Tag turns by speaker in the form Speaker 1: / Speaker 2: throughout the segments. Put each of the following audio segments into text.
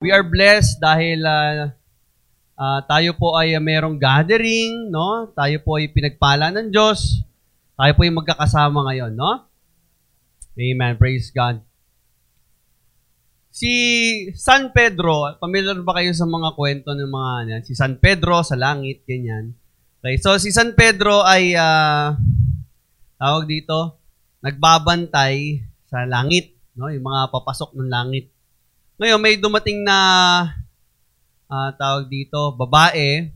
Speaker 1: We are blessed dahil ah, ah, tayo po ay ah, merong gathering, no? Tayo po ay pinagpala ng Diyos. Tayo po ay magkakasama ngayon, no? Amen. Praise God. Si San Pedro, familiar ba kayo sa mga kwento ng mga yan? Si San Pedro sa langit, ganyan. Okay, so si San Pedro ay ah, tawag dito, nagbabantay sa langit, no? Yung mga papasok ng langit. Ngayon, may dumating na ah, tawag dito, babae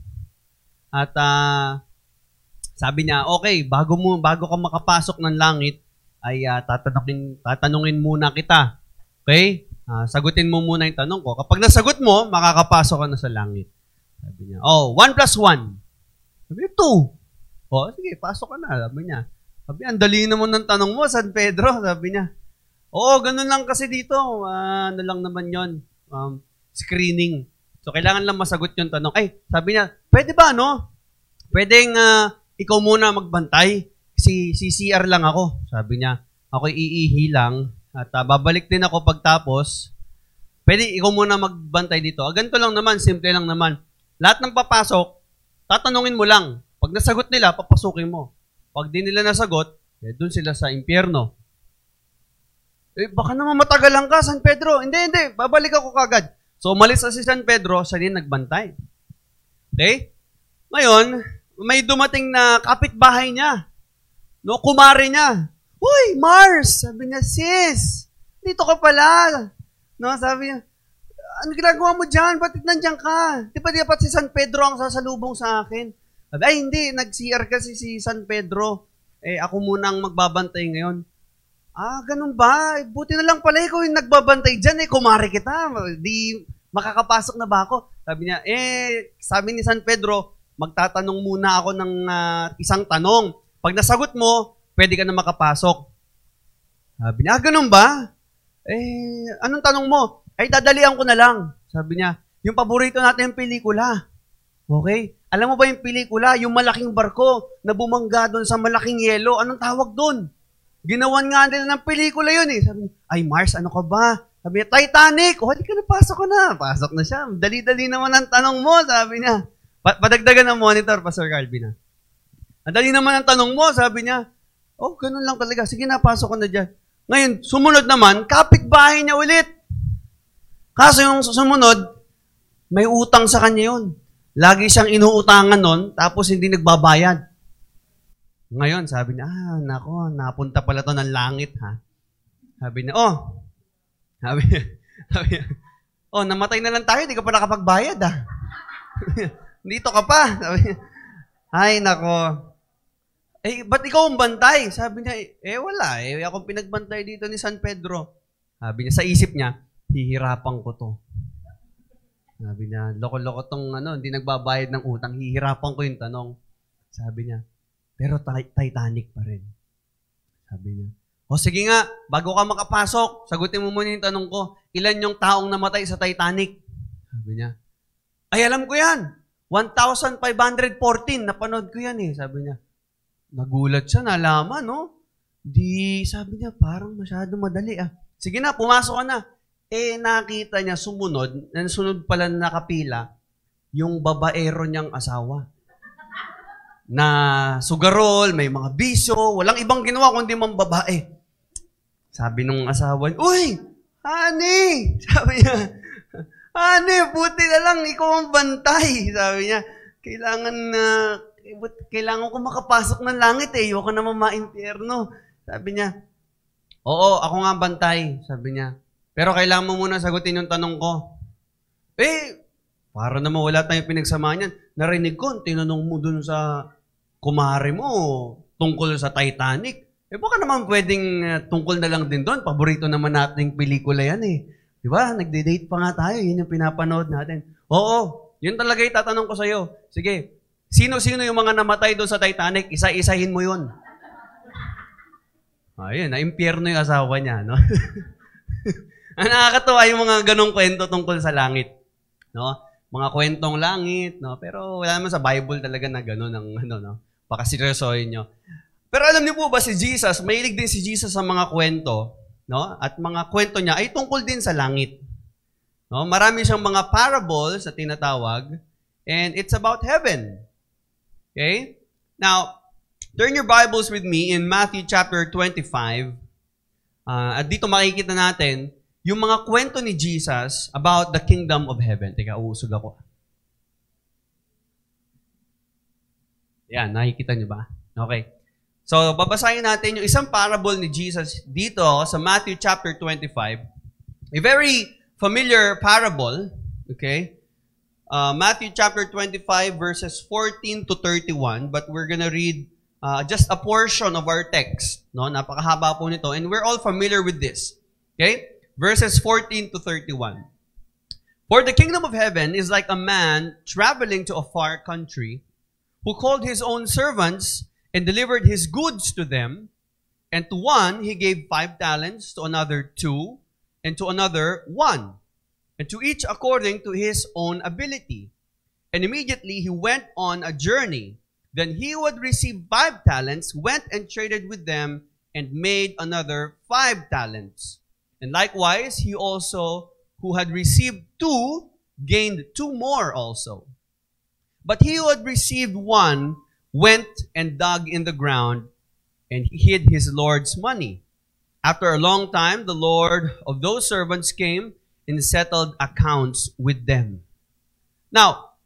Speaker 1: at ah, sabi niya, okay, bago mo bago ka makapasok ng langit, ay ah, tatanungin tatanungin muna kita. Okay? Ah, sagutin mo muna yung tanong ko. Kapag nasagot mo, makakapasok ka na sa langit. Sabi niya, oh, 1 plus 1. Sabi niya, 2. Oh, sige, pasok ka na. Sabi niya. Sabi, ang dali naman ng tanong mo, San Pedro. Sabi niya, Oo, ganun lang kasi dito. Ah, ano lang naman yon um, screening. So, kailangan lang masagot yung tanong. Ay, sabi niya, pwede ba, no? Pwedeng ah, ikaw muna magbantay. Si, si CR lang ako. Sabi niya, ako iihi lang. At ah, babalik din ako pagtapos. Pwede ikaw muna magbantay dito. Ganito lang naman, simple lang naman. Lahat ng papasok, tatanungin mo lang. Pag nasagot nila, papasukin mo. Pag di nila nasagot, eh, dun sila sa impyerno. Eh, baka naman matagalan ka, San Pedro. Hindi, hindi. Babalik ako kagad. So, umalis na si San Pedro, siya din nagbantay. Okay? Ngayon, may dumating na kapitbahay niya. No, kumari niya. Uy, Mars! Sabi niya, sis, dito ka pala. No, sabi niya, ano ginagawa mo dyan? Ba't nandiyan ka? Di ba dapat si San Pedro ang sasalubong sa akin? Ay hindi, nag-CR kasi si San Pedro. Eh, ako muna ang magbabantay ngayon. Ah, ganun ba? Buti na lang pala ikaw yung nagbabantay dyan. Eh, kumari kita. Di makakapasok na ba ako? Sabi niya, eh, sabi ni San Pedro, magtatanong muna ako ng ah, isang tanong. Pag nasagot mo, pwede ka na makapasok. Sabi niya, ah, ganun ba? Eh, anong tanong mo? Ay, dadalian ko na lang. Sabi niya, yung paborito natin yung pelikula. Okay? Alam mo ba yung pelikula? Yung malaking barko na bumangga doon sa malaking yelo. Anong tawag doon? Ginawan nga nila ng pelikula yun eh. Sabi ay Mars, ano ka ba? Sabi niya, Titanic! O, ka na, pasok ko na. Pasok na siya. Dali-dali naman ang tanong mo, sabi niya. Pa- padagdagan ng monitor, Pastor Calvin. ah. Ang dali naman ang tanong mo, sabi niya. Oh, ganun lang talaga. Sige na, pasok ko na dyan. Ngayon, sumunod naman, kapitbahay niya ulit. Kaso yung sumunod, may utang sa kanya yun. Lagi siyang inuutangan nun, tapos hindi nagbabayad. Ngayon, sabi niya, ah, nako, napunta pala to ng langit, ha? Sabi niya, oh, sabi niya, sabi niya, oh, namatay na lang tayo, hindi ka pa nakapagbayad, ah. Dito ka pa. Sabi niya, ay, nako. Eh, ba't ikaw ang bantay? Sabi niya, eh, wala, eh, akong pinagbantay dito ni San Pedro. Sabi niya, sa isip niya, hihirapan ko to. Sabi niya, loko-loko tong ano, hindi nagbabayad ng utang, hihirapan ko yung tanong. Sabi niya, pero ti- Titanic pa rin. Sabi niya, o sige nga, bago ka makapasok, sagutin mo muna yung tanong ko, ilan yung taong namatay sa Titanic? Sabi niya, ay alam ko yan, 1,514, napanood ko yan eh. Sabi niya, nagulat siya, nalaman, no? Di, sabi niya, parang masyado madali ah. Sige na, pumasok ka na. Eh, nakita niya sumunod, sunod pala na nakapila, yung babaero niyang asawa. Na sugarol, may mga bisyo, walang ibang ginawa kundi mang babae. Sabi nung asawa niya, Uy, honey! Sabi niya, honey, buti na lang, ikaw ang bantay. Sabi niya, kailangan na, kailangan ko makapasok ng langit eh, ayoko naman ma-impyerno. Sabi niya, Oo, ako nga ang bantay, sabi niya. Pero kailangan mo muna sagutin yung tanong ko. Eh, para naman wala tayong pinagsamaan yan. Narinig ko, tinanong mo dun sa kumare mo tungkol sa Titanic. Eh, baka naman pwedeng uh, tungkol na lang din doon. Paborito naman nating pelikula yan eh. Di ba? Nagde-date pa nga tayo. Yun yung pinapanood natin. Oo, yun talaga itatanong ko sa'yo. Sige, sino-sino yung mga namatay doon sa Titanic? Isa-isahin mo yun. Ayun, na-impyerno yung asawa niya, no? Ang nakakatuwa yung mga ganong kwento tungkol sa langit. No? Mga kwentong langit, no? Pero wala naman sa Bible talaga na gano'n ang ano, no? Baka seryosohin nyo. Pero alam niyo po ba si Jesus, mahilig din si Jesus sa mga kwento, no? At mga kwento niya ay tungkol din sa langit. No? Marami siyang mga parables na tinatawag, and it's about heaven. Okay? Now, turn your Bibles with me in Matthew chapter 25. Uh, at dito makikita natin yung mga kwento ni Jesus about the kingdom of heaven. Teka, uusog ako. Yan, nakikita niyo ba? Okay. So, babasahin natin yung isang parable ni Jesus dito sa Matthew chapter 25. A very familiar parable, okay? Uh, Matthew chapter 25 verses 14 to 31, but we're gonna read uh, just a portion of our text. No? Napakahaba po nito. And we're all familiar with this. Okay? Verses 14 to 31. For the kingdom of heaven is like a man traveling to a far country who called his own servants and delivered his goods to them. And to one he gave five talents, to another two, and to another one, and to each according to his own ability. And immediately he went on a journey. Then he who had received five talents went and traded with them and made another five talents. And likewise, he also who had received two gained two more also. But he who had received one went and dug in the ground and hid his Lord's money. After a long time, the Lord of those servants came and settled accounts with them. Now,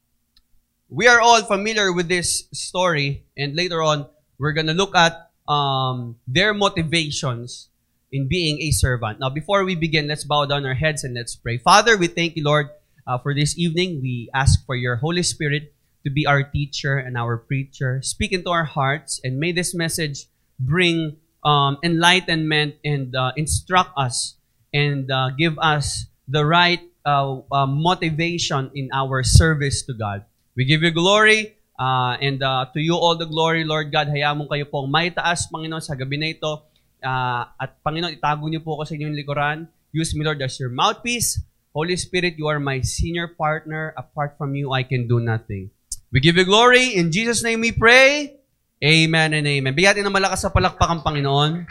Speaker 1: we are all familiar with this story, and later on, we're going to look at um, their motivations in being a servant. Now, before we begin, let's bow down our heads and let's pray. Father, we thank you, Lord, uh, for this evening. We ask for your Holy Spirit to be our teacher and our preacher. Speak into our hearts, and may this message bring um, enlightenment and uh, instruct us and uh, give us the right uh, uh, motivation in our service to God. We give you glory uh, and uh, to you all the glory, Lord God. Hayaan mo kayo pong may taas, Panginoon, sa gabi na ito. Uh, at Panginoon, itago niyo po ako sa inyong likuran. Use me, Lord, as your mouthpiece. Holy Spirit, you are my senior partner. Apart from you, I can do nothing. We give you glory. In Jesus' name we pray. Amen and amen. Bigatin ng malakas sa palakpak Panginoon.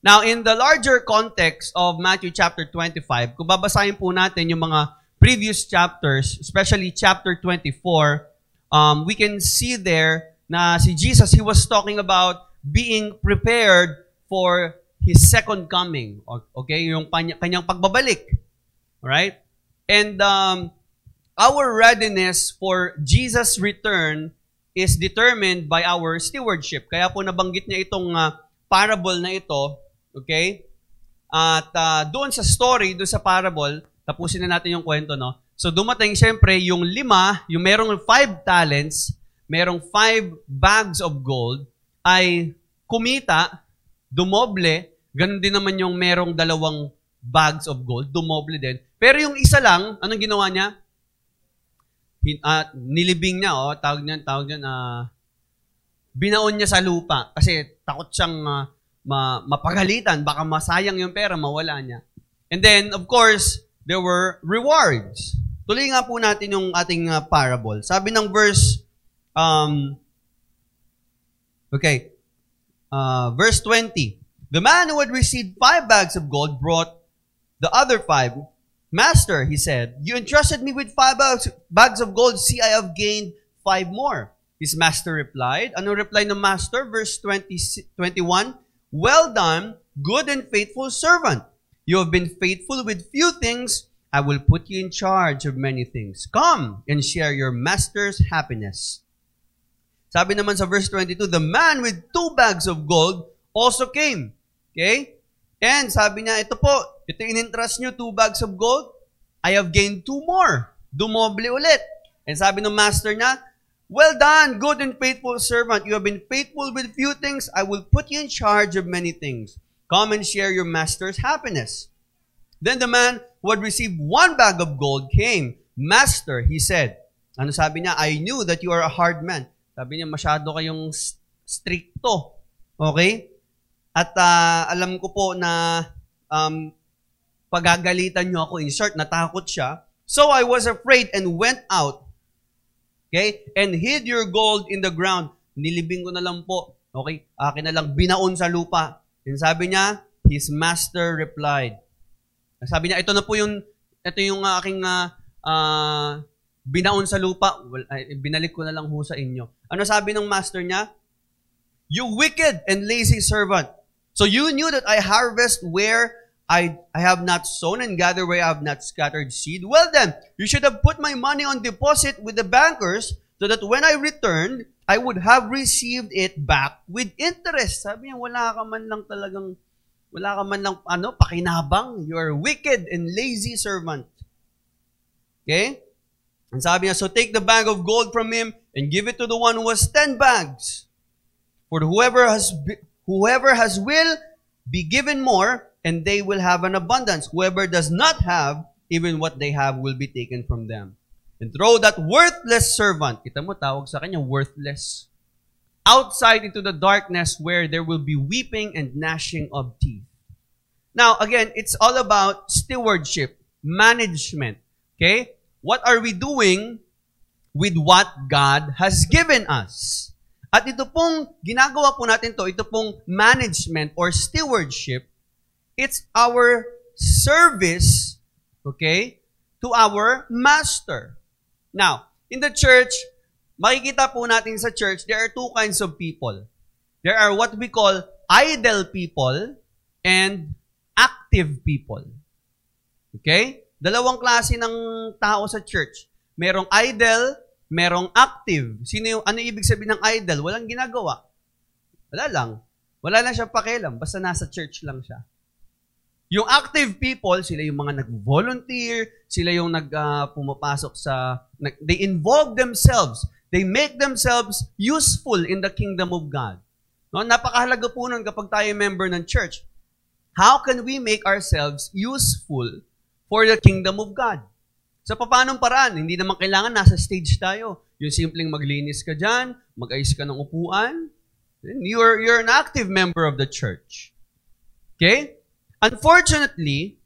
Speaker 1: Now, in the larger context of Matthew chapter 25, kung babasahin po natin yung mga previous chapters, especially chapter 24, um, we can see there na si Jesus, he was talking about being prepared for His second coming. Okay? Yung kanyang pagbabalik. Alright? And um, our readiness for Jesus' return is determined by our stewardship. Kaya po nabanggit niya itong uh, parable na ito, okay? At uh, doon sa story, doon sa parable, tapusin na natin yung kwento, no? So dumating siyempre yung lima, yung merong five talents, merong five bags of gold, ay kumita, dumoble, ganun din naman yung merong dalawang bags of gold, dumoble din. Pero yung isa lang, anong ginawa niya? uh, nilibing niya, oh, tawag niya, tawag niya na uh, binaon niya sa lupa kasi takot siyang uh, ma, mapagalitan, baka masayang yung pera, mawala niya. And then, of course, there were rewards. Tuloy nga po natin yung ating uh, parable. Sabi ng verse, um, okay, uh, verse 20, The man who had received five bags of gold brought the other five Master, he said, you entrusted me with five bags, bags of gold. See, I have gained five more. His master replied. Ano reply ng master? Verse 20, 21, Well done, good and faithful servant. You have been faithful with few things. I will put you in charge of many things. Come and share your master's happiness. Sabi naman sa verse 22, the man with two bags of gold also came. Okay? And sabi niya, ito po, ito in-entrust nyo, two bags of gold. I have gained two more. Dumoble ulit. And sabi ng master niya, Well done, good and faithful servant. You have been faithful with few things. I will put you in charge of many things. Come and share your master's happiness. Then the man who had received one bag of gold came. Master, he said. Ano sabi niya? I knew that you are a hard man. Sabi niya, masyado kayong stricto. Okay? At uh, alam ko po na um, pagagalitan nyo ako. In short, natakot siya. So I was afraid and went out. Okay? And hid your gold in the ground. Nilibing ko na lang po. Okay? Akin na lang binaon sa lupa. And sabi niya, his master replied. Sabi niya, ito na po yung ito yung aking uh, uh, binaon sa lupa, well, ay, binalik ko na lang ho sa inyo. Ano sabi ng master niya? You wicked and lazy servant. So you knew that I harvest where I, I have not sown and gather where I have not scattered seed. Well then, you should have put my money on deposit with the bankers so that when I returned, I would have received it back with interest. Sabi niya, wala ka man lang talagang, wala ka man lang, ano, pakinabang. You are wicked and lazy servant. Okay? And sabi niya, so take the bag of gold from him and give it to the one who has ten bags. For whoever has, whoever has will be given more, and they will have an abundance. Whoever does not have, even what they have will be taken from them and throw that worthless servant, kita mo, tawag sa kanya, worthless, outside into the darkness where there will be weeping and gnashing of teeth. Now, again, it's all about stewardship, management. Okay? What are we doing with what God has given us? At ito pong ginagawa po natin to, ito pong management or stewardship, it's our service, okay, to our master. Now, in the church, makikita po natin sa church, there are two kinds of people. There are what we call idle people and active people. Okay? Dalawang klase ng tao sa church. Merong idle, merong active. Sino yung, ano ibig sabihin ng idle? Walang ginagawa. Wala lang. Wala lang siya pakialam. Basta nasa church lang siya. Yung active people, sila yung mga nag-volunteer, sila yung nag uh, pumapasok sa nag, they involve themselves. They make themselves useful in the kingdom of God. No, napakahalaga po nun kapag tayo member ng church. How can we make ourselves useful for the kingdom of God? Sa papanong paraan, hindi naman kailangan nasa stage tayo. Yung simpleng maglinis ka dyan, mag-ayos ka ng upuan, you're, you're an active member of the church. Okay? Unfortunately,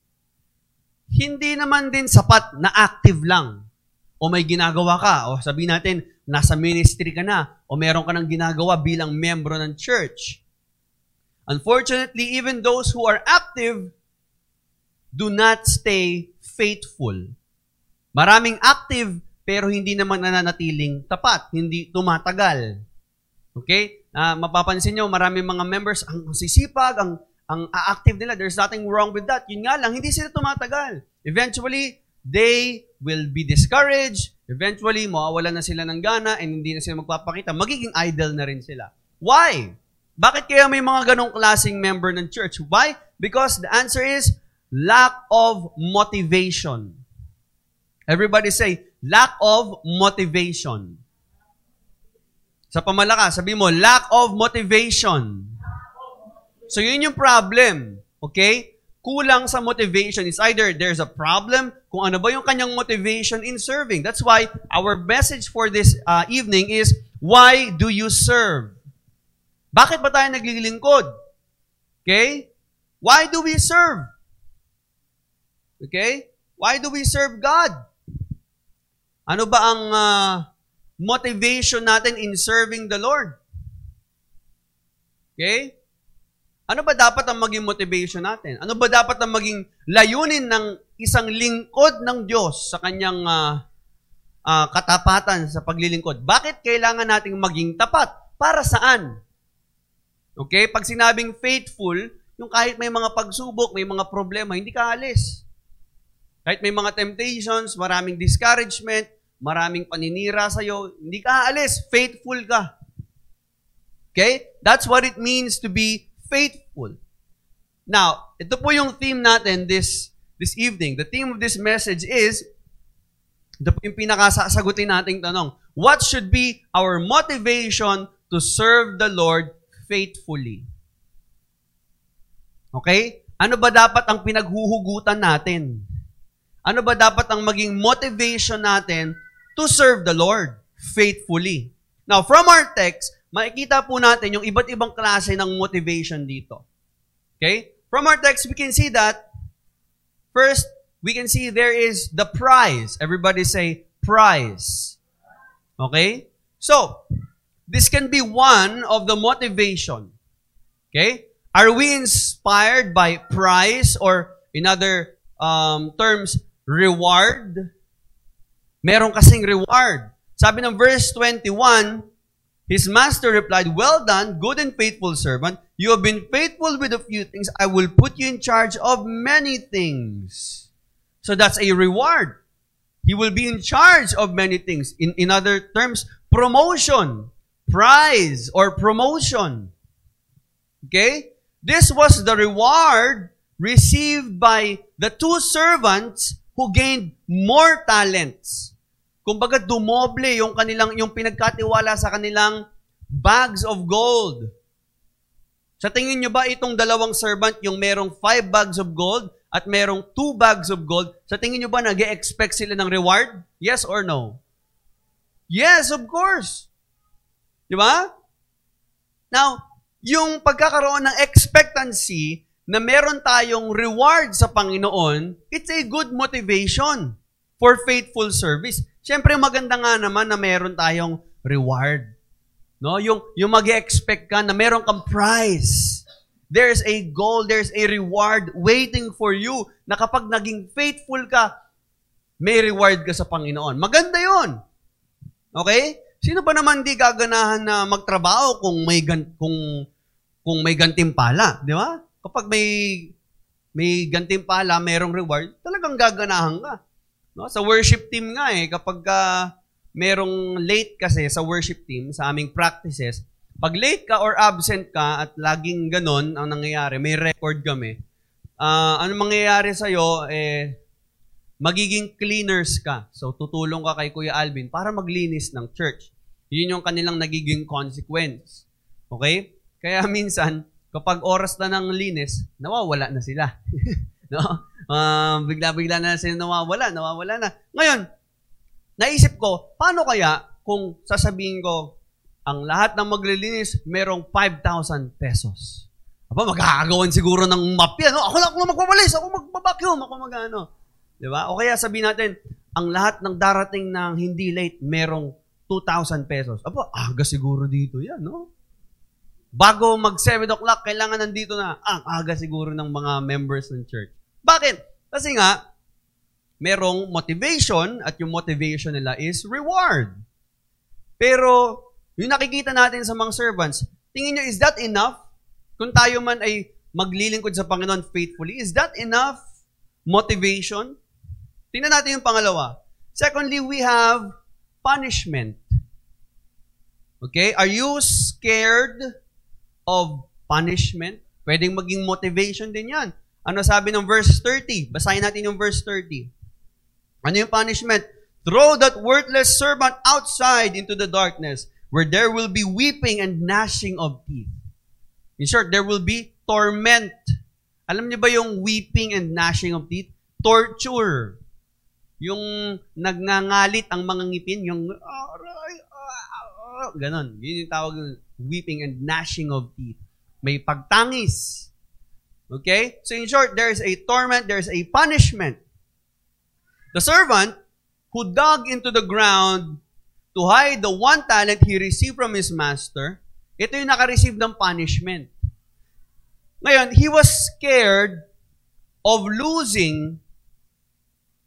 Speaker 1: hindi naman din sapat na active lang. O may ginagawa ka, o sabihin natin, nasa ministry ka na, o meron ka ng ginagawa bilang membro ng church. Unfortunately, even those who are active do not stay faithful. Maraming active, pero hindi naman nananatiling tapat, hindi tumatagal. Okay? Uh, mapapansin nyo, maraming mga members, ang sisipag, ang ang active nila. There's nothing wrong with that. Yun nga lang, hindi sila tumatagal. Eventually, they will be discouraged. Eventually, mawawala na sila ng gana and hindi na sila magpapakita. Magiging idol na rin sila. Why? Bakit kaya may mga ganong klaseng member ng church? Why? Because the answer is lack of motivation. Everybody say, lack of motivation. Sa pamalakas, sabi mo, lack of motivation. So yun yung problem. Okay? Kulang sa motivation. It's either there's a problem, kung ano ba yung kanyang motivation in serving. That's why our message for this uh, evening is, why do you serve? Bakit ba tayo naglilingkod? Okay? Why do we serve? Okay? Why do we serve God? Ano ba ang uh, motivation natin in serving the Lord? Okay? Ano ba dapat ang maging motivation natin? Ano ba dapat ang maging layunin ng isang lingkod ng Diyos sa kanyang uh, uh, katapatan sa paglilingkod? Bakit kailangan nating maging tapat? Para saan? Okay? Pag sinabing faithful, yung kahit may mga pagsubok, may mga problema, hindi ka alis. Kahit may mga temptations, maraming discouragement, maraming paninira sa'yo, hindi ka aalis. Faithful ka. Okay? That's what it means to be faithful. Now, ito po yung theme natin this, this evening. The theme of this message is, ito po yung pinakasasagutin nating tanong. What should be our motivation to serve the Lord faithfully? Okay? Ano ba dapat ang pinaghuhugutan natin? Ano ba dapat ang maging motivation natin to serve the Lord faithfully? Now, from our text, makikita po natin yung iba't ibang klase ng motivation dito. Okay? From our text, we can see that, first, we can see there is the prize. Everybody say, prize. Okay? So, this can be one of the motivation. Okay? Are we inspired by prize or in other um, terms, reward. Meron kasing reward. Sabi ng verse 21, His master replied, Well done, good and faithful servant. You have been faithful with a few things. I will put you in charge of many things. So that's a reward. He will be in charge of many things. In, in other terms, promotion, prize, or promotion. Okay? This was the reward received by the two servants who gained more talents. Kumbaga, dumoble yung kanilang, yung pinagkatiwala sa kanilang bags of gold. Sa tingin nyo ba itong dalawang servant, yung merong five bags of gold at merong two bags of gold, sa tingin nyo ba nag expect sila ng reward? Yes or no? Yes, of course. Di ba? Now, yung pagkakaroon ng expectancy na meron tayong reward sa Panginoon, it's a good motivation for faithful service. Siyempre, maganda nga naman na meron tayong reward. No? Yung, yung mag expect ka na meron kang prize. There's a goal, there's a reward waiting for you na kapag naging faithful ka, may reward ka sa Panginoon. Maganda yon. Okay? Sino ba naman di gaganahan na magtrabaho kung may kung kung may gantimpala, di ba? Kapag may may gantimpala, merong reward, talagang gaganahan ka. No? Sa worship team nga eh, kapag uh, merong late kasi sa worship team, sa aming practices, pag late ka or absent ka at laging ganon ang nangyayari, may record kami, uh, ano mangyayari sa'yo, eh, magiging cleaners ka. So, tutulong ka kay Kuya Alvin para maglinis ng church. Yun yung kanilang nagiging consequence. Okay? Kaya minsan, kapag oras na ng linis, nawawala na sila. no? uh, bigla-bigla na sila nawawala, nawawala na. Ngayon, naisip ko, paano kaya kung sasabihin ko, ang lahat ng maglilinis, merong 5,000 pesos. Aba, magkakagawan siguro ng mapya. No? Ako na ako magpapalis, ako magbabacuum, ako magano. Di ba? O kaya sabihin natin, ang lahat ng darating ng hindi late, merong 2,000 pesos. Aba, aga siguro dito yan, no? Bago mag 7 o'clock, kailangan nandito na. Ah, aga siguro ng mga members ng church. Bakit? Kasi nga, merong motivation at yung motivation nila is reward. Pero, yung nakikita natin sa mga servants, tingin nyo, is that enough? Kung tayo man ay maglilingkod sa Panginoon faithfully, is that enough motivation? Tingnan natin yung pangalawa. Secondly, we have punishment. Okay? Are you scared of punishment? Pwedeng maging motivation din yan. Ano sabi ng verse 30? Basahin natin yung verse 30. Ano yung punishment? Throw that worthless servant outside into the darkness, where there will be weeping and gnashing of teeth. In short, there will be torment. Alam niyo ba yung weeping and gnashing of teeth? Torture. Yung nagngangalit ang mga ngipin, yung ganon. Yun yung tawag ng weeping and gnashing of teeth. May pagtangis. Okay? So in short, there's a torment, there's a punishment. The servant who dug into the ground to hide the one talent he received from his master, ito yung naka-receive ng punishment. Ngayon, he was scared of losing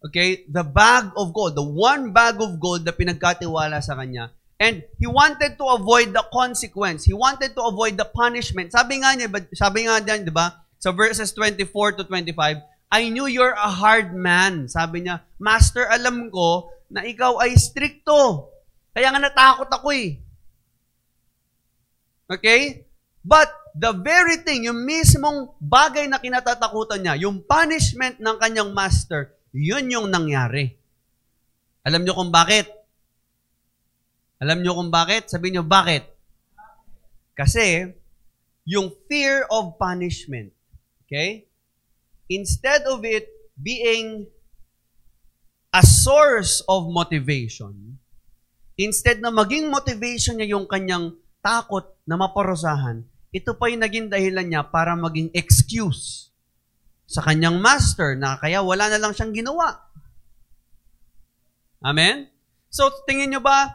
Speaker 1: okay, the bag of gold, the one bag of gold na pinagkatiwala sa kanya. And he wanted to avoid the consequence. He wanted to avoid the punishment. Sabi nga niya, sabi nga diyan, 'di ba? Sa verses 24 to 25, I knew you're a hard man. Sabi niya, Master, alam ko na ikaw ay stricto. Kaya nga natakot ako eh. Okay? But the very thing, yung mismong bagay na kinatatakutan niya, yung punishment ng kanyang master, yun yung nangyari. Alam niyo kung bakit? Alam niyo kung bakit? Sabihin niyo, bakit? Kasi, yung fear of punishment, Okay? Instead of it being a source of motivation, instead na maging motivation niya yung kanyang takot na maparusahan, ito pa yung naging dahilan niya para maging excuse sa kanyang master na kaya wala na lang siyang ginawa. Amen? So, tingin nyo ba,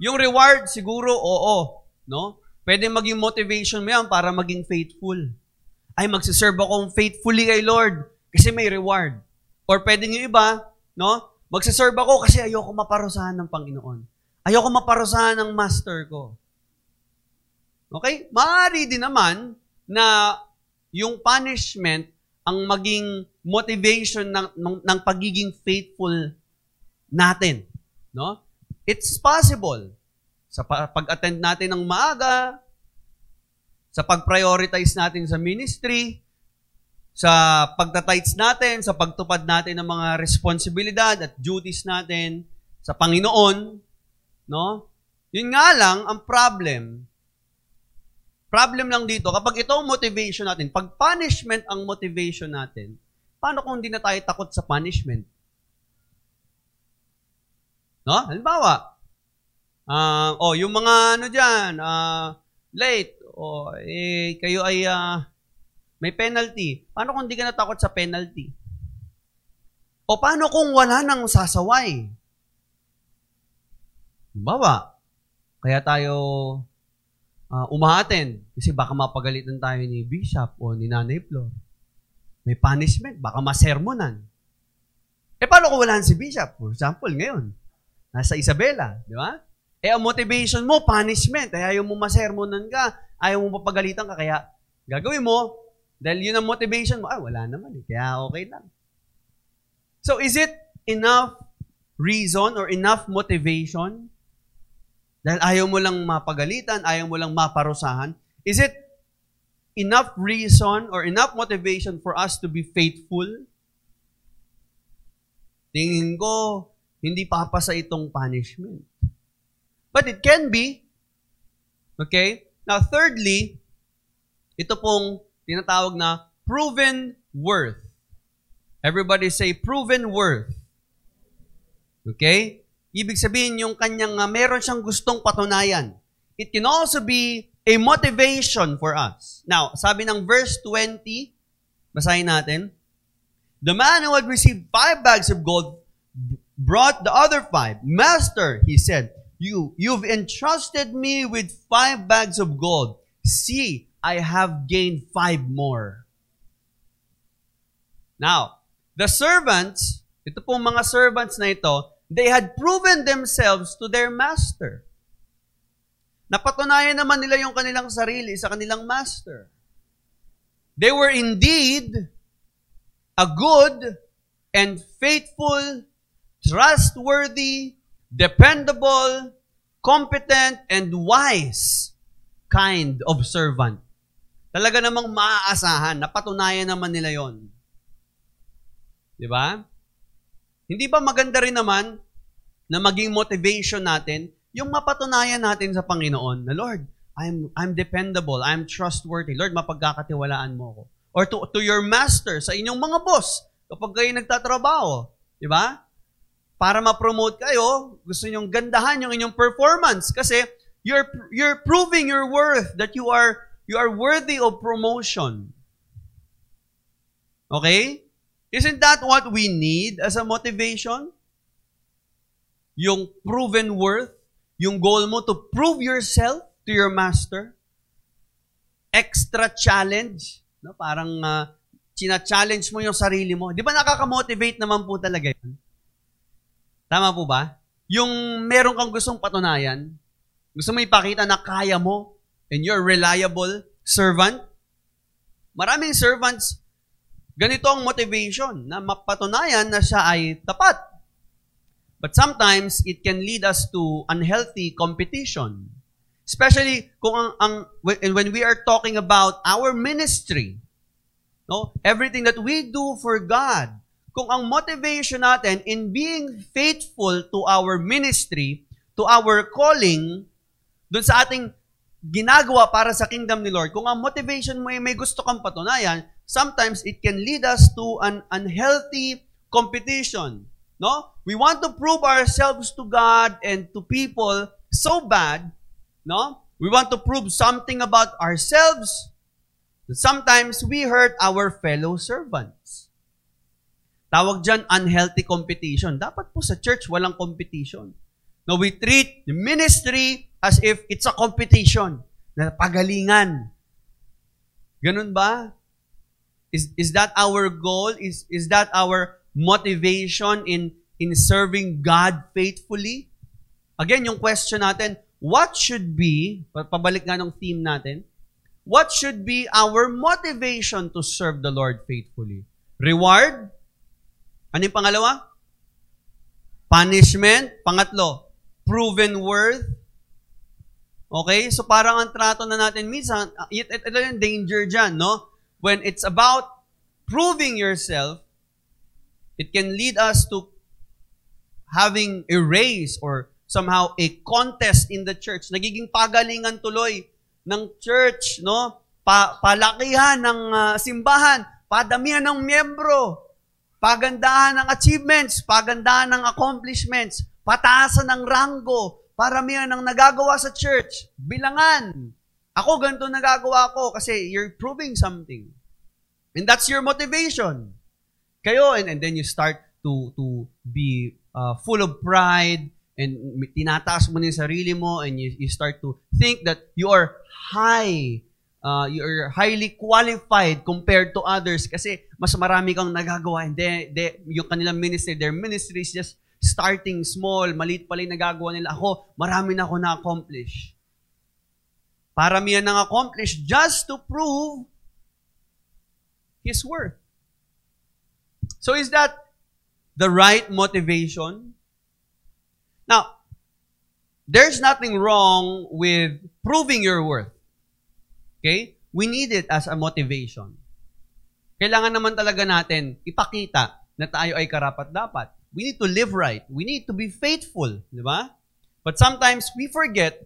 Speaker 1: yung reward siguro, oo. No? Pwede maging motivation mo yan para maging faithful ay magsiserve akong faithfully kay Lord kasi may reward. Or pwedeng yung iba, no? Magsaserve ako kasi ayoko maparusahan ng Panginoon. Ayoko maparusahan ng master ko. Okay? Maaari din naman na yung punishment ang maging motivation ng, ng, ng pagiging faithful natin. No? It's possible. Sa pag-attend natin ng maaga, sa pag-prioritize natin sa ministry, sa pagtatights natin, sa pagtupad natin ng mga responsibilidad at duties natin sa Panginoon, no? Yun nga lang, ang problem, problem lang dito, kapag ito ang motivation natin, pag punishment ang motivation natin, paano kung hindi na tayo takot sa punishment? No? Halimbawa, uh, oh, yung mga ano dyan, uh, late, oh, eh, kayo ay uh, may penalty. Paano kung hindi ka natakot sa penalty? O paano kung wala nang sasaway? Halimbawa, kaya tayo uh, umaattend kasi baka mapagalitan tayo ni Bishop o ni Nanay Flor. May punishment, baka masermonan. Eh, paano kung wala si Bishop? For example, ngayon, nasa Isabela, di ba? Eh, ang motivation mo, punishment. Eh, ayaw mo masermonan ka, ayaw mo mapagalitan ka, kaya gagawin mo, dahil yun ang motivation mo, ah, wala naman eh, kaya okay lang. So, is it enough reason or enough motivation dahil ayaw mo lang mapagalitan, ayaw mo lang maparusahan, is it enough reason or enough motivation for us to be faithful? Tingin ko, hindi papasa itong punishment. But it can be. Okay? Now, thirdly, ito pong tinatawag na proven worth. Everybody say proven worth. Okay? Ibig sabihin yung kanyang uh, meron siyang gustong patunayan. It can also be a motivation for us. Now, sabi ng verse 20, basahin natin, The man who had received five bags of gold brought the other five. Master, he said, you, you've entrusted me with five bags of gold. See, I have gained five more. Now, the servants, ito pong mga servants na ito, They had proven themselves to their master. Napatunayan naman nila yung kanilang sarili sa kanilang master. They were indeed a good and faithful, trustworthy, dependable, competent, and wise kind of servant. Talaga namang maaasahan. Napatunayan naman nila yon. Di ba? Hindi ba maganda rin naman na maging motivation natin yung mapatunayan natin sa Panginoon na Lord, I'm I'm dependable, I'm trustworthy. Lord, mapagkakatiwalaan mo ako. Or to, to your master, sa inyong mga boss, kapag kayo nagtatrabaho, di ba? Para ma-promote kayo, gusto niyo gandahan yung inyong performance kasi you're you're proving your worth that you are you are worthy of promotion. Okay? Isn't that what we need as a motivation? Yung proven worth, yung goal mo to prove yourself to your master. Extra challenge, no? Parang uh, china-challenge mo yung sarili mo. Di ba nakaka-motivate naman po talaga yun? Tama po ba? Yung meron kang gustong patunayan, gusto mo ipakita na kaya mo and you're reliable servant. Maraming servants Ganito ang motivation na mapatunayan na siya ay tapat. But sometimes, it can lead us to unhealthy competition. Especially kung ang, ang when we are talking about our ministry, no? Everything that we do for God. Kung ang motivation natin in being faithful to our ministry, to our calling, dun sa ating ginagawa para sa kingdom ni Lord, kung ang motivation mo ay may gusto kang patunayan, sometimes it can lead us to an unhealthy competition. No? We want to prove ourselves to God and to people so bad, no? We want to prove something about ourselves. Sometimes we hurt our fellow servants. Tawag dyan, unhealthy competition. Dapat po sa church, walang competition. No, we treat the ministry as if it's a competition. Na pagalingan. Ganun ba? Is, is that our goal? Is, is that our motivation in in serving God faithfully? Again, yung question natin, what should be, pabalik nga ng theme natin, what should be our motivation to serve the Lord faithfully? Reward? Ano yung pangalawa? Punishment? Pangatlo, proven worth? Okay? So parang ang trato na natin minsan, ito, ito yung danger dyan, no? When it's about proving yourself, it can lead us to having a race or somehow a contest in the church. Nagiging pagalingan tuloy ng church, no? Pa palakihan ng uh, simbahan, padamihan ng miyembro, pagandahan ng achievements, pagandahan ng accomplishments, pataasan ng ranggo, paramihan ng nagagawa sa church, bilangan. Ako ganito nagagawa ko kasi you're proving something. And that's your motivation. Kayo, and, and then you start to to be uh, full of pride, and tinataas mo yung sarili mo and you, you start to think that you are high uh, you're highly qualified compared to others kasi mas marami kang nagagawa. Hindi, hindi yung kanilang ministry, their ministry is just starting small, maliit pala yung nagagawa nila. Ako, marami na ako na-accomplish. Paramihan nang accomplish just to prove His worth. So is that the right motivation? Now, there's nothing wrong with proving your worth. Okay? We need it as a motivation. Kailangan naman talaga natin ipakita na tayo ay karapat-dapat. We need to live right. We need to be faithful. Di ba? But sometimes we forget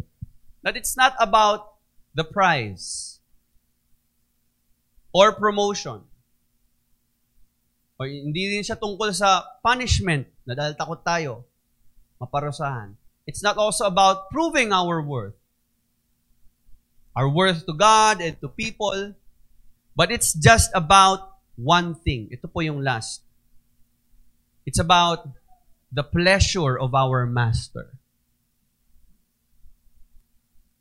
Speaker 1: that it's not about the prize or promotion. O hindi din siya tungkol sa punishment na dahil takot tayo maparusahan. It's not also about proving our worth. Our worth to God and to people. But it's just about one thing. Ito po yung last. It's about the pleasure of our Master.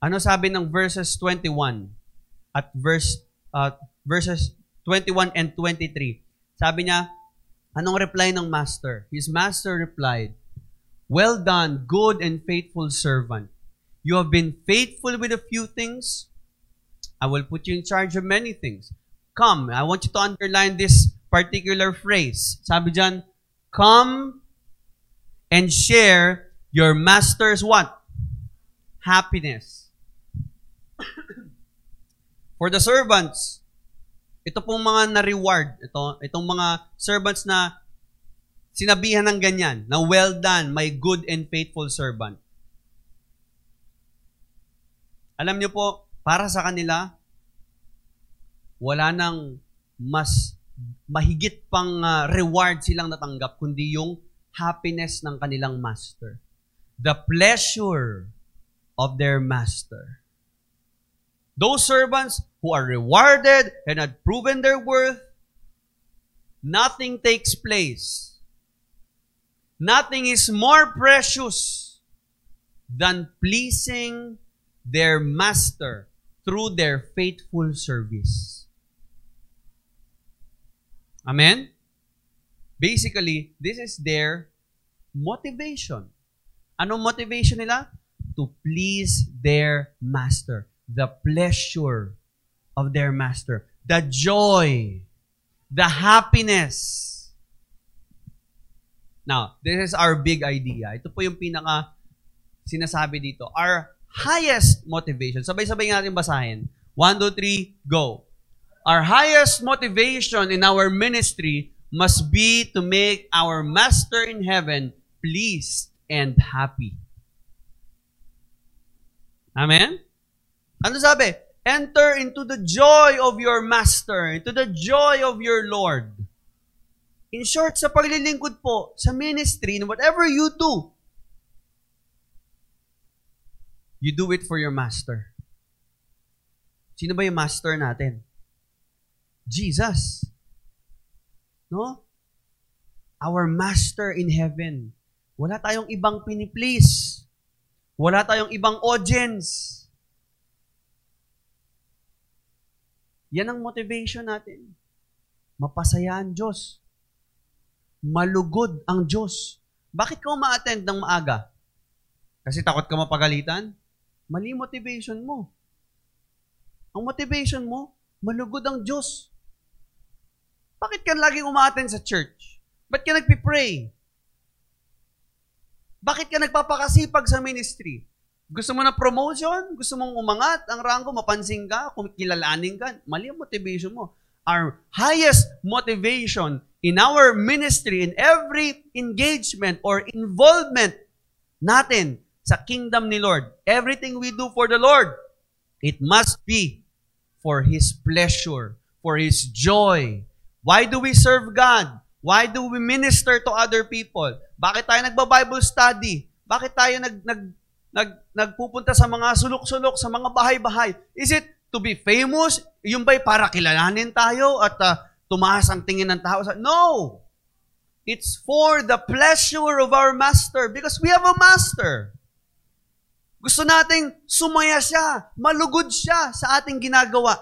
Speaker 1: Ano sabi ng verses 21 at verse uh, verses 21 and 23? Sabi niya, anong reply ng master? His master replied, Well done, good and faithful servant. You have been faithful with a few things. I will put you in charge of many things. Come, I want you to underline this particular phrase. Sabi dyan, come and share your master's what? Happiness. For the servants, ito pong mga na-reward, ito, itong mga servants na sinabihan ng ganyan, na well done, my good and faithful servant. Alam niyo po, para sa kanila, wala nang mas mahigit pang uh, reward silang natanggap, kundi yung happiness ng kanilang master. The pleasure of their master. Those servants who are rewarded and had proven their worth, nothing takes place Nothing is more precious than pleasing their master through their faithful service. Amen? Basically, this is their motivation. Anong motivation nila? To please their master. The pleasure of their master. The joy. The happiness Now, this is our big idea. Ito po yung pinaka sinasabi dito. Our highest motivation. Sabay-sabay natin basahin. 1, 2, 3, go. Our highest motivation in our ministry must be to make our Master in heaven pleased and happy. Amen? Ano sabi? Enter into the joy of your Master, into the joy of your Lord. In short, sa paglilingkod po, sa ministry, whatever you do, you do it for your master. Sino ba yung master natin? Jesus. No? Our master in heaven. Wala tayong ibang piniplease. Wala tayong ibang audience. Yan ang motivation natin. Mapasaya ang Diyos. malugod ang Diyos. Bakit ka ma-attend ng maaga? Kasi takot ka mapagalitan? Mali motivation mo. Ang motivation mo, malugod ang Diyos. Bakit ka laging umaattend sa church? Ba't ka nagpipray? Bakit ka nagpapakasipag sa ministry? Gusto mo na promotion? Gusto mong umangat ang rango, mapansin ka, kung kilalanin ka? Mali ang motivation mo. Our highest motivation in our ministry, in every engagement or involvement natin sa kingdom ni Lord, everything we do for the Lord, it must be for His pleasure, for His joy. Why do we serve God? Why do we minister to other people? Bakit tayo nagba-Bible study? Bakit tayo nag, nag, nag, nagpupunta sa mga sulok-sulok, sa mga bahay-bahay? Is it to be famous? Yung ba'y para kilalanin tayo at uh, tumaas ang tingin ng tao? No! It's for the pleasure of our Master because we have a Master. Gusto nating sumaya siya, malugod siya sa ating ginagawa.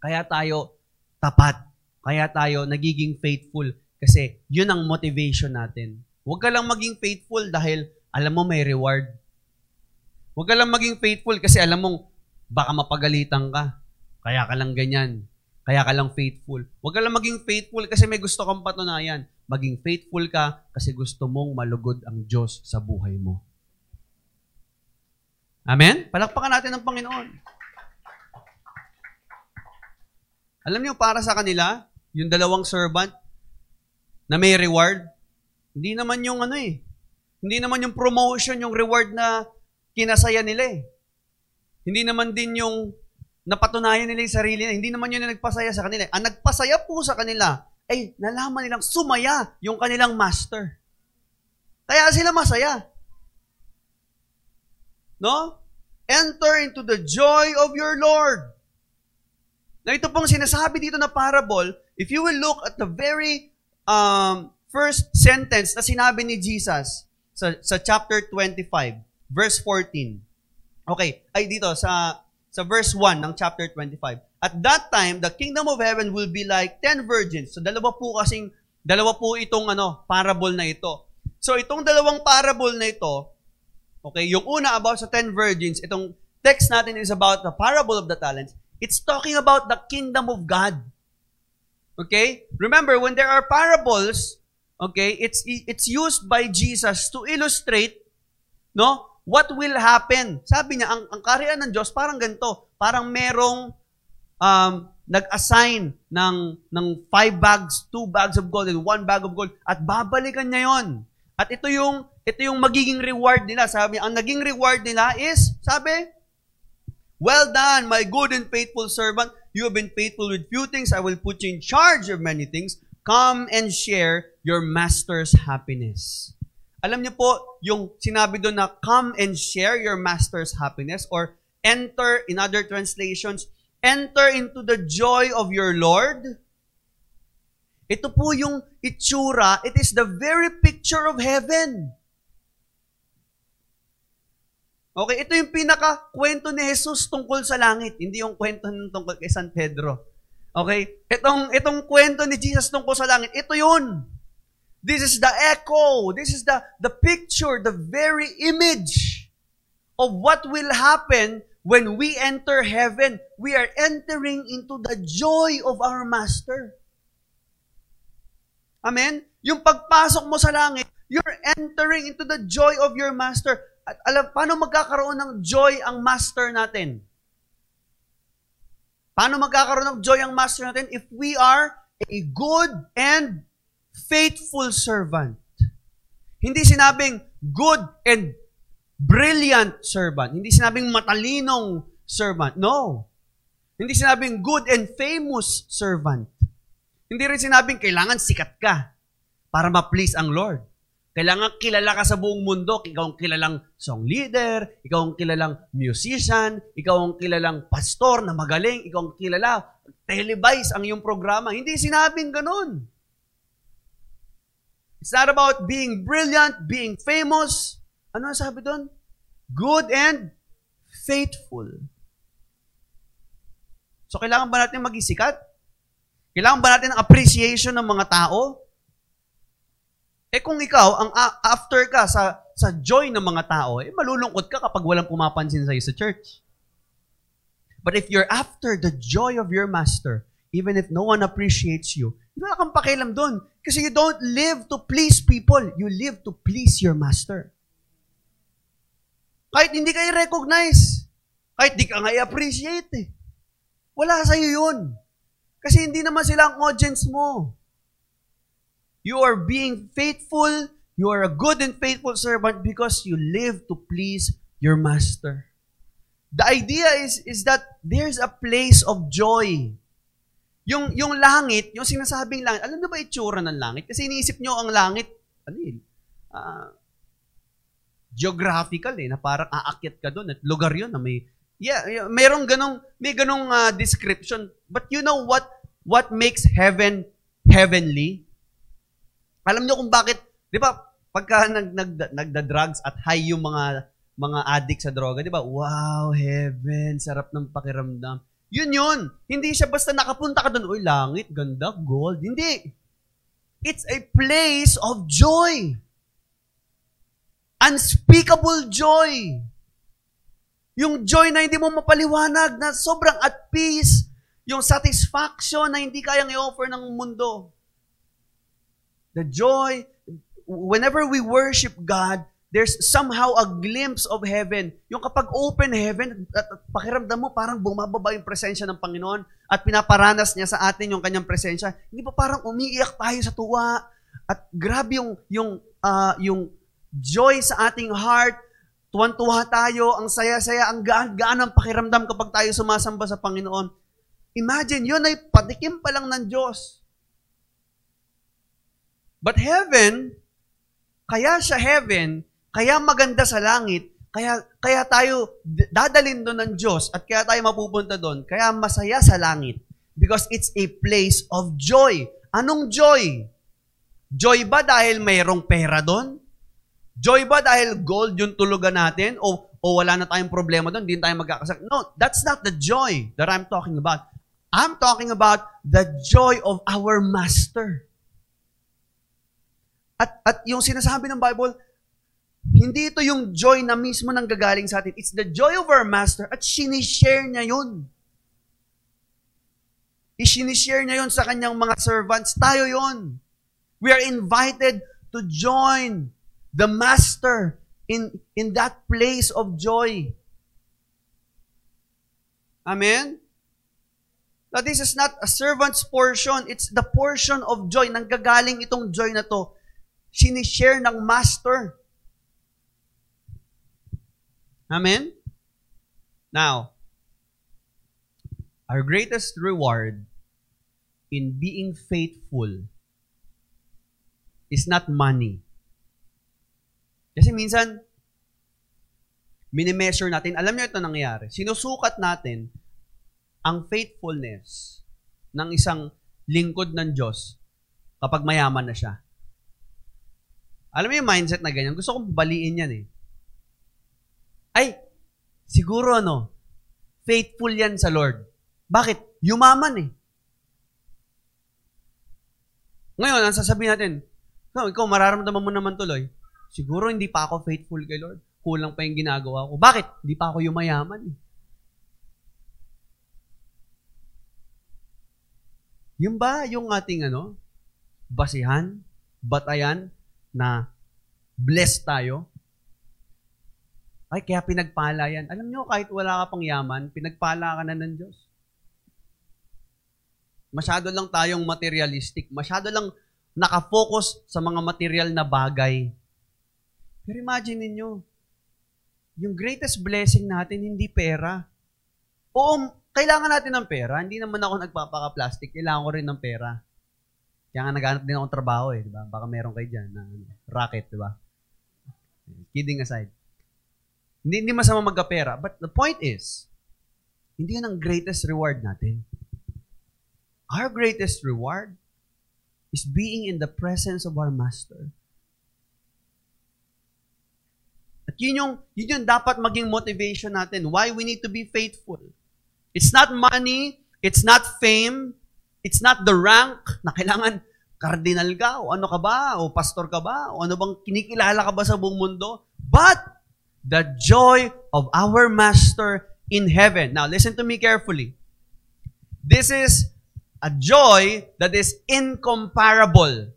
Speaker 1: Kaya tayo tapat. Kaya tayo nagiging faithful. Kasi yun ang motivation natin. Huwag ka lang maging faithful dahil alam mo may reward. Huwag ka lang maging faithful kasi alam mong baka mapagalitan ka. Kaya ka lang ganyan. Kaya ka lang faithful. Huwag ka lang maging faithful kasi may gusto kang patunayan. Maging faithful ka kasi gusto mong malugod ang Diyos sa buhay mo. Amen? Palakpakan natin ang Panginoon. Alam niyo, para sa kanila, yung dalawang servant na may reward, hindi naman yung ano eh, hindi naman yung promotion, yung reward na kinasaya nila eh. Hindi naman din yung napatunayan nila yung sarili nila. Hindi naman yun yung nagpasaya sa kanila. Ang nagpasaya po sa kanila ay nalaman nilang sumaya yung kanilang master. Kaya sila masaya. No? Enter into the joy of your Lord. Na ito pong sinasabi dito na parable, if you will look at the very um, first sentence na sinabi ni Jesus sa, sa chapter 25, verse 14. Okay, ay dito sa sa verse 1 ng chapter 25. At that time, the kingdom of heaven will be like 10 virgins. So dalawa po kasing dalawa po itong ano, parable na ito. So itong dalawang parable na ito, Okay, yung una about sa 10 virgins, itong text natin is about the parable of the talents. It's talking about the kingdom of God. Okay? Remember, when there are parables, okay, it's it's used by Jesus to illustrate, no, what will happen. Sabi niya, ang, ang kaharian ng Diyos parang ganito, parang merong um, nag-assign ng, ng five bags, two bags of gold, and one bag of gold, at babalikan niya yon. At ito yung ito yung magiging reward nila. Sabi, ang naging reward nila is, sabi, Well done, my good and faithful servant. You have been faithful with few things. I will put you in charge of many things. Come and share your master's happiness. Alam niyo po, yung sinabi doon na come and share your master's happiness or enter, in other translations, enter into the joy of your Lord. Ito po yung itsura. It is the very picture of heaven. Okay, ito yung pinaka-kwento ni Jesus tungkol sa langit, hindi yung kwento ng tungkol kay San Pedro. Okay? Itong, itong kwento ni Jesus tungkol sa langit, ito yun. This is the echo. This is the, the picture, the very image of what will happen when we enter heaven. We are entering into the joy of our Master. Amen? Yung pagpasok mo sa langit, you're entering into the joy of your Master. At alam, paano magkakaroon ng joy ang master natin? Paano magkakaroon ng joy ang master natin if we are a good and faithful servant? Hindi sinabing good and brilliant servant. Hindi sinabing matalinong servant. No. Hindi sinabing good and famous servant. Hindi rin sinabing kailangan sikat ka para ma-please ang Lord. Kailangan kilala ka sa buong mundo. Ikaw ang kilalang song leader, ikaw ang kilalang musician, ikaw ang kilalang pastor na magaling, ikaw ang kilala, televise ang iyong programa. Hindi sinabing ganun. It's not about being brilliant, being famous. Ano ang sabi doon? Good and faithful. So, kailangan ba natin maging sikat? Kailangan ba natin ng appreciation ng mga tao? Eh kung ikaw, ang after ka sa, sa joy ng mga tao, eh malulungkot ka kapag walang pumapansin sa'yo sa church. But if you're after the joy of your master, even if no one appreciates you, wala kang pakialam doon. Kasi you don't live to please people. You live to please your master. Kahit hindi kayo recognize. Kahit di ka nga i-appreciate eh. Wala sa'yo yun. Kasi hindi naman sila ang audience mo. You are being faithful. You are a good and faithful servant because you live to please your master. The idea is, is that there's a place of joy. Yung, yung langit, yung sinasabing langit, alam niyo ba itsura ng langit? Kasi iniisip niyo ang langit, ano yun? Uh, geographical eh, na parang aakyat ka doon at lugar yun na may, yeah, merong ganong, may ganong uh, description. But you know what, what makes heaven heavenly? Alam niyo kung bakit, di ba, pagka nag, nag, nagda-drugs at high yung mga mga addict sa droga, di ba? Wow, heaven, sarap ng pakiramdam. Yun yun. Hindi siya basta nakapunta ka doon, uy, langit, ganda, gold. Hindi. It's a place of joy. Unspeakable joy. Yung joy na hindi mo mapaliwanag, na sobrang at peace. Yung satisfaction na hindi kayang i-offer ng mundo. The joy, whenever we worship God, there's somehow a glimpse of heaven. Yung kapag open heaven, at, pakiramdam mo parang bumababa yung presensya ng Panginoon at pinaparanas niya sa atin yung kanyang presensya. Hindi ba parang umiiyak tayo sa tuwa at grabe yung yung uh, yung joy sa ating heart. Tuwan-tuwa tayo, ang saya-saya, ang gaan-gaan ng pakiramdam kapag tayo sumasamba sa Panginoon. Imagine, yun ay patikim pa lang ng Diyos. But heaven, kaya siya heaven, kaya maganda sa langit, kaya, kaya tayo dadalin doon ng Diyos at kaya tayo mapupunta doon, kaya masaya sa langit. Because it's a place of joy. Anong joy? Joy ba dahil mayroong pera doon? Joy ba dahil gold yung tulugan natin? O, o wala na tayong problema doon, hindi tayo magkakasakit? No, that's not the joy that I'm talking about. I'm talking about the joy of our Master. At, at yung sinasabi ng Bible, hindi ito yung joy na mismo nang gagaling sa atin. It's the joy of our Master at sinishare niya yun. Isinishare niya yun sa kanyang mga servants. Tayo yun. We are invited to join the Master in, in that place of joy. Amen? Now, this is not a servant's portion. It's the portion of joy. Nanggagaling itong joy na to sinishare ng master. Amen? Now, our greatest reward in being faithful is not money. Kasi minsan, minimeasure natin, alam niyo ito nangyayari, sinusukat natin ang faithfulness ng isang lingkod ng Diyos kapag mayaman na siya. Alam mo yung mindset na ganyan? Gusto kong baliin yan eh. Ay, siguro ano, faithful yan sa Lord. Bakit? Yumaman eh. Ngayon, ang sasabihin natin, no, ikaw mararamdaman mo naman tuloy, siguro hindi pa ako faithful kay Lord. Kulang pa yung ginagawa ko. Bakit? Hindi pa ako yumayaman eh. Yung ba yung ating ano, basihan, batayan, na blessed tayo. Ay, kaya pinagpala yan. Alam nyo, kahit wala ka pang yaman, pinagpala ka na ng Diyos. Masyado lang tayong materialistic. Masyado lang nakafocus sa mga material na bagay. Pero imagine niyo yung greatest blessing natin, hindi pera. Oo, kailangan natin ng pera. Hindi naman ako nagpapaka-plastic. Kailangan ko rin ng pera. Kaya nga naghanap din akong trabaho eh, di ba? Baka meron kayo dyan na ano, racket, di ba? Kidding aside. Hindi, hindi masama magkapera. But the point is, hindi yun ang greatest reward natin. Our greatest reward is being in the presence of our Master. At yun yung, yun yung dapat maging motivation natin. Why we need to be faithful. It's not money, it's not fame, It's not the rank na kailangan Cardinal ka? O ano ka ba? O pastor ka ba? O ano bang kinikilala ka ba sa buong mundo? But the joy of our Master in heaven. Now, listen to me carefully. This is a joy that is incomparable.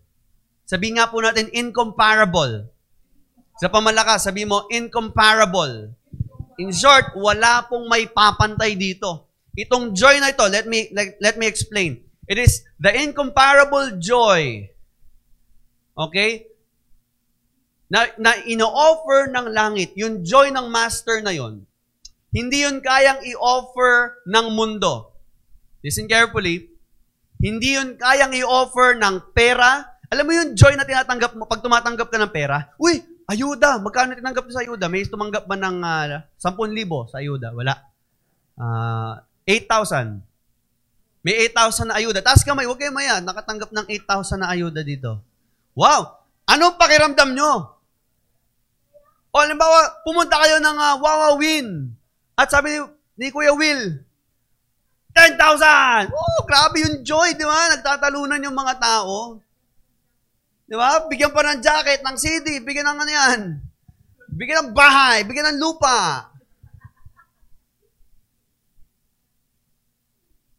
Speaker 1: Sabi nga po natin, incomparable. Sa pamalakas, sabi mo, incomparable. In short, wala pong may papantay dito. Itong joy na ito, let me, let, let me explain. It is the incomparable joy. Okay? Na, na ino-offer ng langit, yung joy ng master na yon, hindi yun kayang i-offer ng mundo. Listen carefully. Hindi yun kayang i-offer ng pera. Alam mo yung joy na tinatanggap mo pag tumatanggap ka ng pera? Uy, ayuda. Magkano tinanggap mo sa ayuda? May tumanggap ba ng uh, ah, 10,000 sa ayuda? Wala. Uh, ah, 8,000. May 8,000 na ayuda. Taas kamay, huwag kayo maya. Nakatanggap ng 8,000 na ayuda dito. Wow! Anong pakiramdam nyo? O, halimbawa, pumunta kayo ng uh, Wawa Win. At sabi ni, ni Kuya Will, 10,000! Oh, grabe yung joy, di ba? Nagtatalunan yung mga tao. Di ba? Bigyan pa ng jacket, ng CD, bigyan ng ano yan. Bigyan ng bahay, bigyan ng lupa.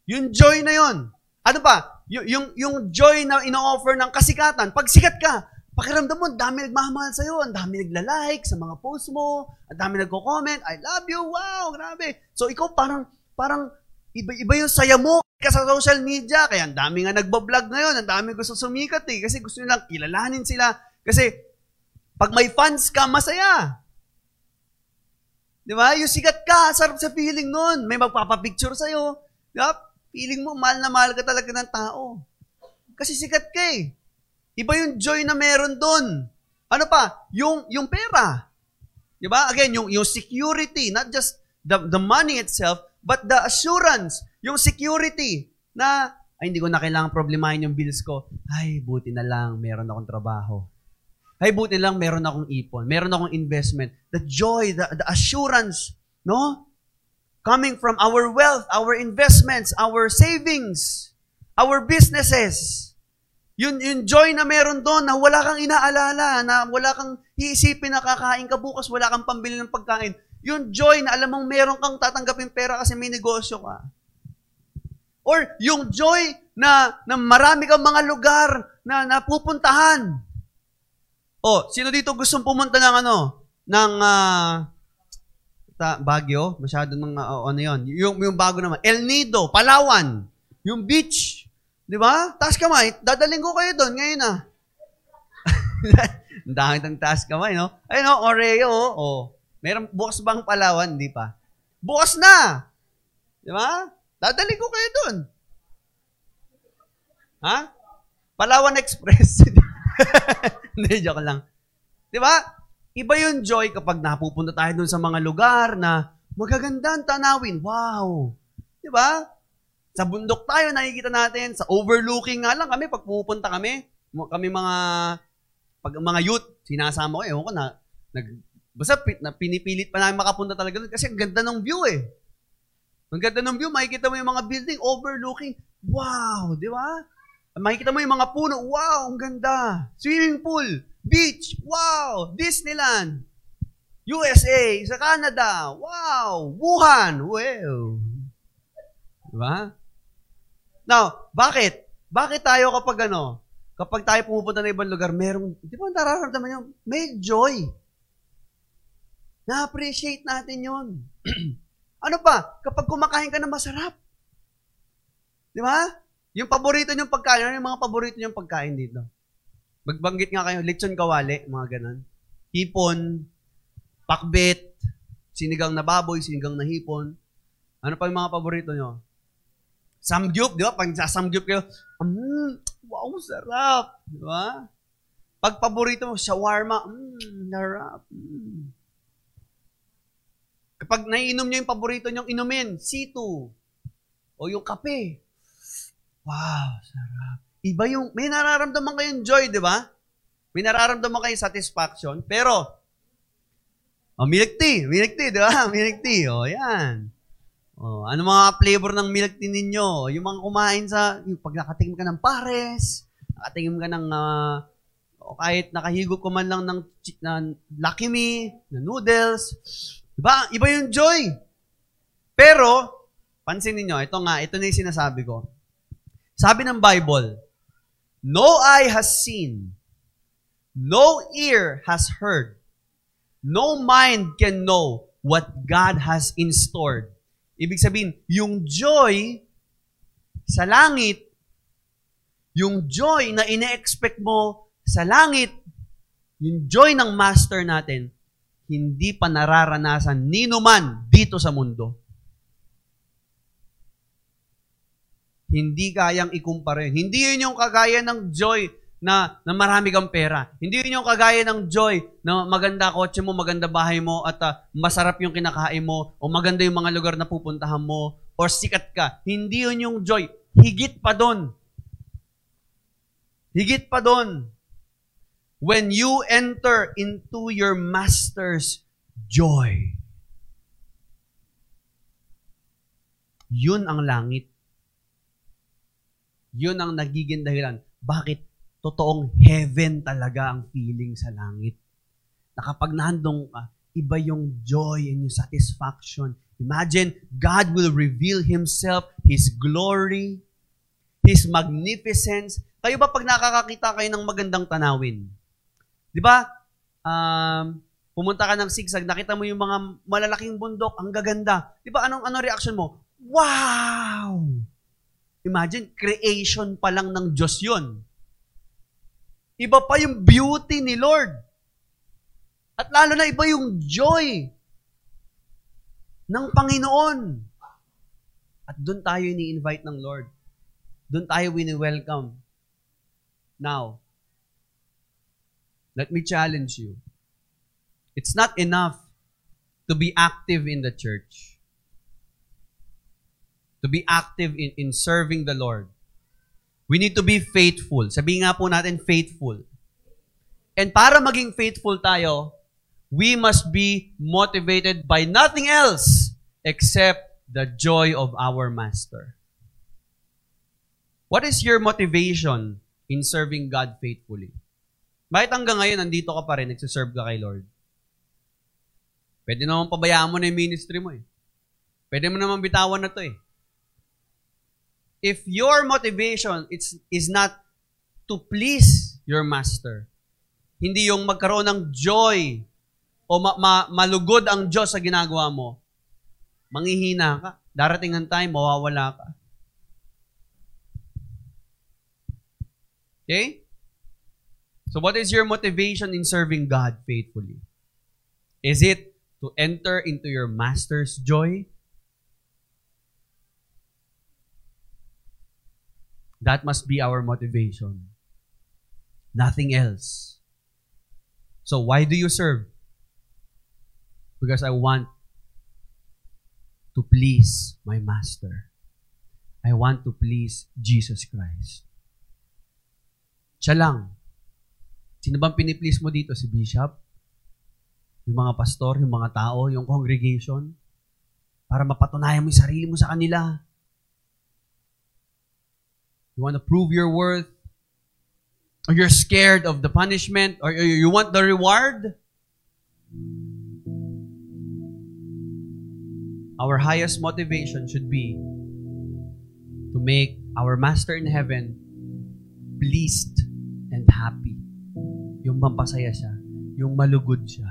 Speaker 1: Yung joy na yon. Ano pa? Y- yung, yung joy na ino-offer ng kasikatan. Pag sikat ka, pakiramdam mo, dami nagmamahal sa'yo, ang dami nagla-like sa mga post mo, ang dami nagko-comment, I love you, wow, grabe. So ikaw parang, parang iba-iba yung saya mo ka sa social media, kaya ang dami nga nagbablog ngayon, ang dami gusto sumikat eh, kasi gusto nilang kilalanin sila. Kasi pag may fans ka, masaya. Di ba? Yung sikat ka, sarap sa feeling nun. May magpapapicture sa'yo. Di ba? Feeling mo, mahal na mahal ka talaga ng tao. Kasi sikat ka eh. Iba yung joy na meron doon. Ano pa? Yung, yung pera. Di ba? Again, yung, yung security, not just the, the money itself, but the assurance, yung security na, ay, hindi ko na kailangan problemahin yung bills ko. Ay, buti na lang, meron akong trabaho. Ay, buti lang, meron akong ipon. Meron akong investment. The joy, the, the assurance, no? coming from our wealth, our investments, our savings, our businesses. Yun, yung joy na meron doon na wala kang inaalala, na wala kang iisipin na kakain ka bukas, wala kang pambili ng pagkain. Yung joy na alam mong meron kang tatanggapin pera kasi may negosyo ka. Or yung joy na, na marami kang mga lugar na napupuntahan. O, sino dito gustong pumunta ng ano? Ng uh, ta, Baguio, masyado ng uh, ano yon. Yung, yung bago naman. El Nido, Palawan. Yung beach. Di ba? Taas kamay. Dadaling ko kayo doon ngayon ah. Ang dami ng taas kamay, no? Ayun, no? Oreo, oh. oh. Meron, bukas bang Palawan? Hindi pa. Bukas na! Di ba? Dadaling ko kayo doon. Ha? Palawan Express. Hindi, joke lang. Di ba? Iba yung joy kapag napupunta tayo dun sa mga lugar na magaganda ang tanawin. Wow! Di ba? Sa bundok tayo, nakikita natin. Sa overlooking nga lang kami, pag pupunta kami, kami mga, pag mga youth, sinasama ko, ewan ko na, nag, basta na, pinipilit pa namin makapunta talaga doon kasi ang ganda ng view eh. Ang ganda ng view, makikita mo yung mga building overlooking. Wow, di ba? Makikita mo yung mga puno. Wow, ang ganda. Swimming pool. Beach, wow! Disneyland, USA, sa Canada, wow! Wuhan, wow! Diba? Now, bakit? Bakit tayo kapag ano, kapag tayo pumupunta na ibang lugar, merong, di ba nararamdaman nyo, may joy. Na-appreciate natin yon. ano pa? Kapag kumakain ka ng masarap. Di ba? Yung paborito niyong pagkain, ano yung mga paborito niyong pagkain dito? Magbanggit nga kayo, lechon kawali, mga ganun. Hipon, pakbet, sinigang na baboy, sinigang na hipon. Ano pa yung mga paborito nyo? Samgyup, di ba? Pag samgyup kayo, mm, wow, sarap. Di ba? Pag paborito mo, shawarma, mm, sarap. Mm. Kapag naiinom nyo yung paborito nyong inumin, C2, o yung kape, wow, sarap. Iba yung, may nararamdaman kayong joy, di ba? May nararamdaman kayong satisfaction, pero, oh, milk tea, milk tea, di ba? Milk tea, oh, yan. Oh, ano mga flavor ng milk tea ninyo? Yung mga kumain sa, yung pag nakatikim ka ng pares, nakatingin ka ng, uh, o kahit nakahigop ko man lang ng, na Lucky Me, na noodles, diba? Iba yung joy. Pero, pansin niyo ito nga, ito na yung sinasabi ko. Sabi ng Bible, No eye has seen, no ear has heard, no mind can know what God has in store. Ibig sabihin, yung joy sa langit, yung joy na ine-expect mo sa langit, yung joy ng master natin, hindi pa nararanasan nino man dito sa mundo. Hindi kayang ikumpara yun. Hindi yun yung kagaya ng joy na, na marami kang pera. Hindi yun yung kagaya ng joy na maganda kotse mo, maganda bahay mo, at uh, masarap yung kinakain mo, o maganda yung mga lugar na pupuntahan mo, or sikat ka. Hindi yun yung joy. Higit pa doon. Higit pa doon. When you enter into your master's joy. Yun ang langit. Yun ang nagiging dahilan. Bakit totoong heaven talaga ang feeling sa langit. Na kapag nandong ka, iba yung joy and yung satisfaction. Imagine, God will reveal Himself, His glory, His magnificence. Kayo ba pag nakakakita kayo ng magandang tanawin? Di ba? Um, pumunta ka ng sigsag, nakita mo yung mga malalaking bundok, ang gaganda. Di ba? Anong, anong reaction mo? Wow! Imagine, creation pa lang ng Diyos yun. Iba pa yung beauty ni Lord. At lalo na iba yung joy ng Panginoon. At doon tayo ini-invite ng Lord. Doon tayo wini-welcome. Now, let me challenge you. It's not enough to be active in the church. To be active in, in serving the Lord. We need to be faithful. Sabi nga po natin, faithful. And para maging faithful tayo, we must be motivated by nothing else except the joy of our Master. What is your motivation in serving God faithfully? Bakit hanggang ngayon nandito ka pa rin, nagsiserve ka kay Lord? Pwede naman pabayaan mo na yung ministry mo eh. Pwede mo naman bitawan na to eh if your motivation it's, is not to please your master, hindi yung magkaroon ng joy o ma- ma- malugod ang Diyos sa ginagawa mo, manghihina ka. Darating ang time, mawawala ka. Okay? So what is your motivation in serving God faithfully? Is it to enter into your master's joy? That must be our motivation. Nothing else. So why do you serve? Because I want to please my master. I want to please Jesus Christ. Siya lang. Sino bang piniplease mo dito? Si Bishop? Yung mga pastor, yung mga tao, yung congregation? Para mapatunayan mo yung sarili mo sa kanila. You want to prove your worth? Or you're scared of the punishment? Or you want the reward? Our highest motivation should be to make our Master in heaven pleased and happy. Yung mampasaya siya. Yung malugod siya.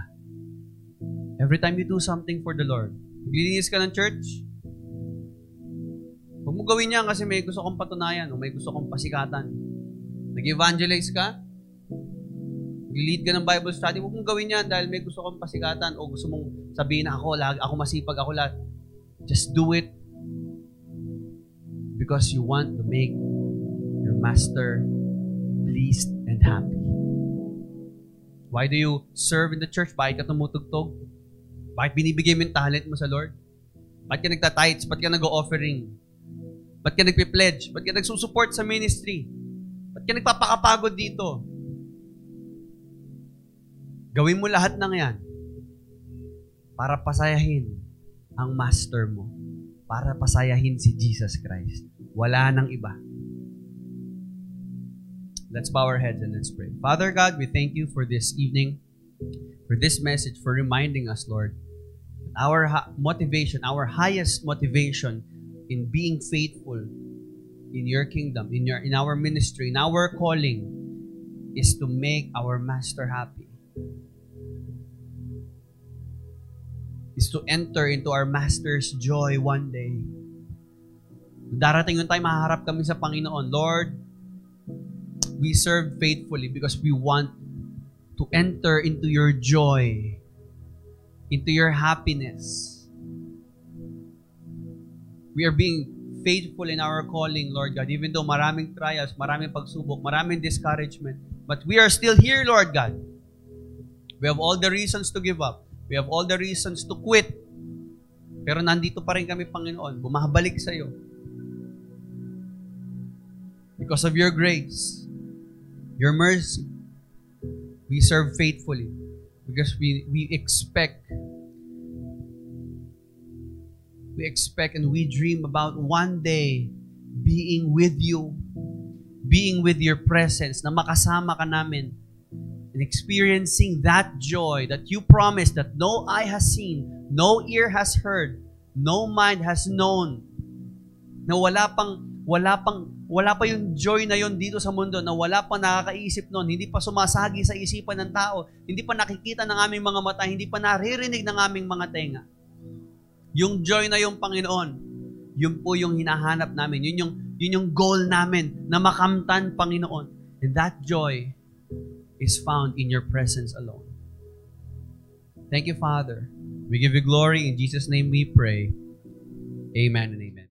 Speaker 1: Every time you do something for the Lord, maglilinis ka ng church, Huwag mo gawin yan kasi may gusto kong patunayan o may gusto kong pasikatan. Nag-evangelize ka, lead ka ng Bible study, huwag mong gawin yan dahil may gusto kong pasikatan o gusto mong sabihin na ako, lag, ako masipag, ako lahat. Just do it because you want to make your master pleased and happy. Why do you serve in the church? Bakit ka tumutugtog? Bakit binibigay mo yung talent mo sa Lord? Bakit ka nagtatights? Bakit ka nag-offering? Ba't ka nagpe-pledge? Ba't ka nagsusupport sa ministry? Ba't ka nagpapakapagod dito? Gawin mo lahat ng yan para pasayahin ang master mo. Para pasayahin si Jesus Christ. Wala nang iba. Let's bow our heads and let's pray. Father God, we thank you for this evening, for this message, for reminding us, Lord, our motivation, our highest motivation in being faithful in your kingdom, in your in our ministry, in our calling, is to make our master happy. Is to enter into our master's joy one day. Darating yung time, maharap kami sa Panginoon. Lord, we serve faithfully because we want to enter into your joy, into your happiness. We are being faithful in our calling, Lord God, even though maraming trials, maraming pagsubok, maraming discouragement. But we are still here, Lord God. We have all the reasons to give up. We have all the reasons to quit. Pero nandito pa rin kami, Panginoon, bumabalik sa iyo. Because of your grace, your mercy, we serve faithfully. Because we, we expect we expect and we dream about one day being with you, being with your presence, na makasama ka namin, and experiencing that joy that you promised that no eye has seen, no ear has heard, no mind has known, na wala pang wala pang wala pa yung joy na yon dito sa mundo na wala pa nakakaisip noon, hindi pa sumasagi sa isipan ng tao, hindi pa nakikita ng aming mga mata, hindi pa naririnig ng aming mga tenga. Yung joy na yung Panginoon, yun po yung hinahanap namin. Yun yung, yun yung goal namin na makamtan, Panginoon. And that joy is found in your presence alone. Thank you, Father. We give you glory. In Jesus' name we pray. Amen and amen.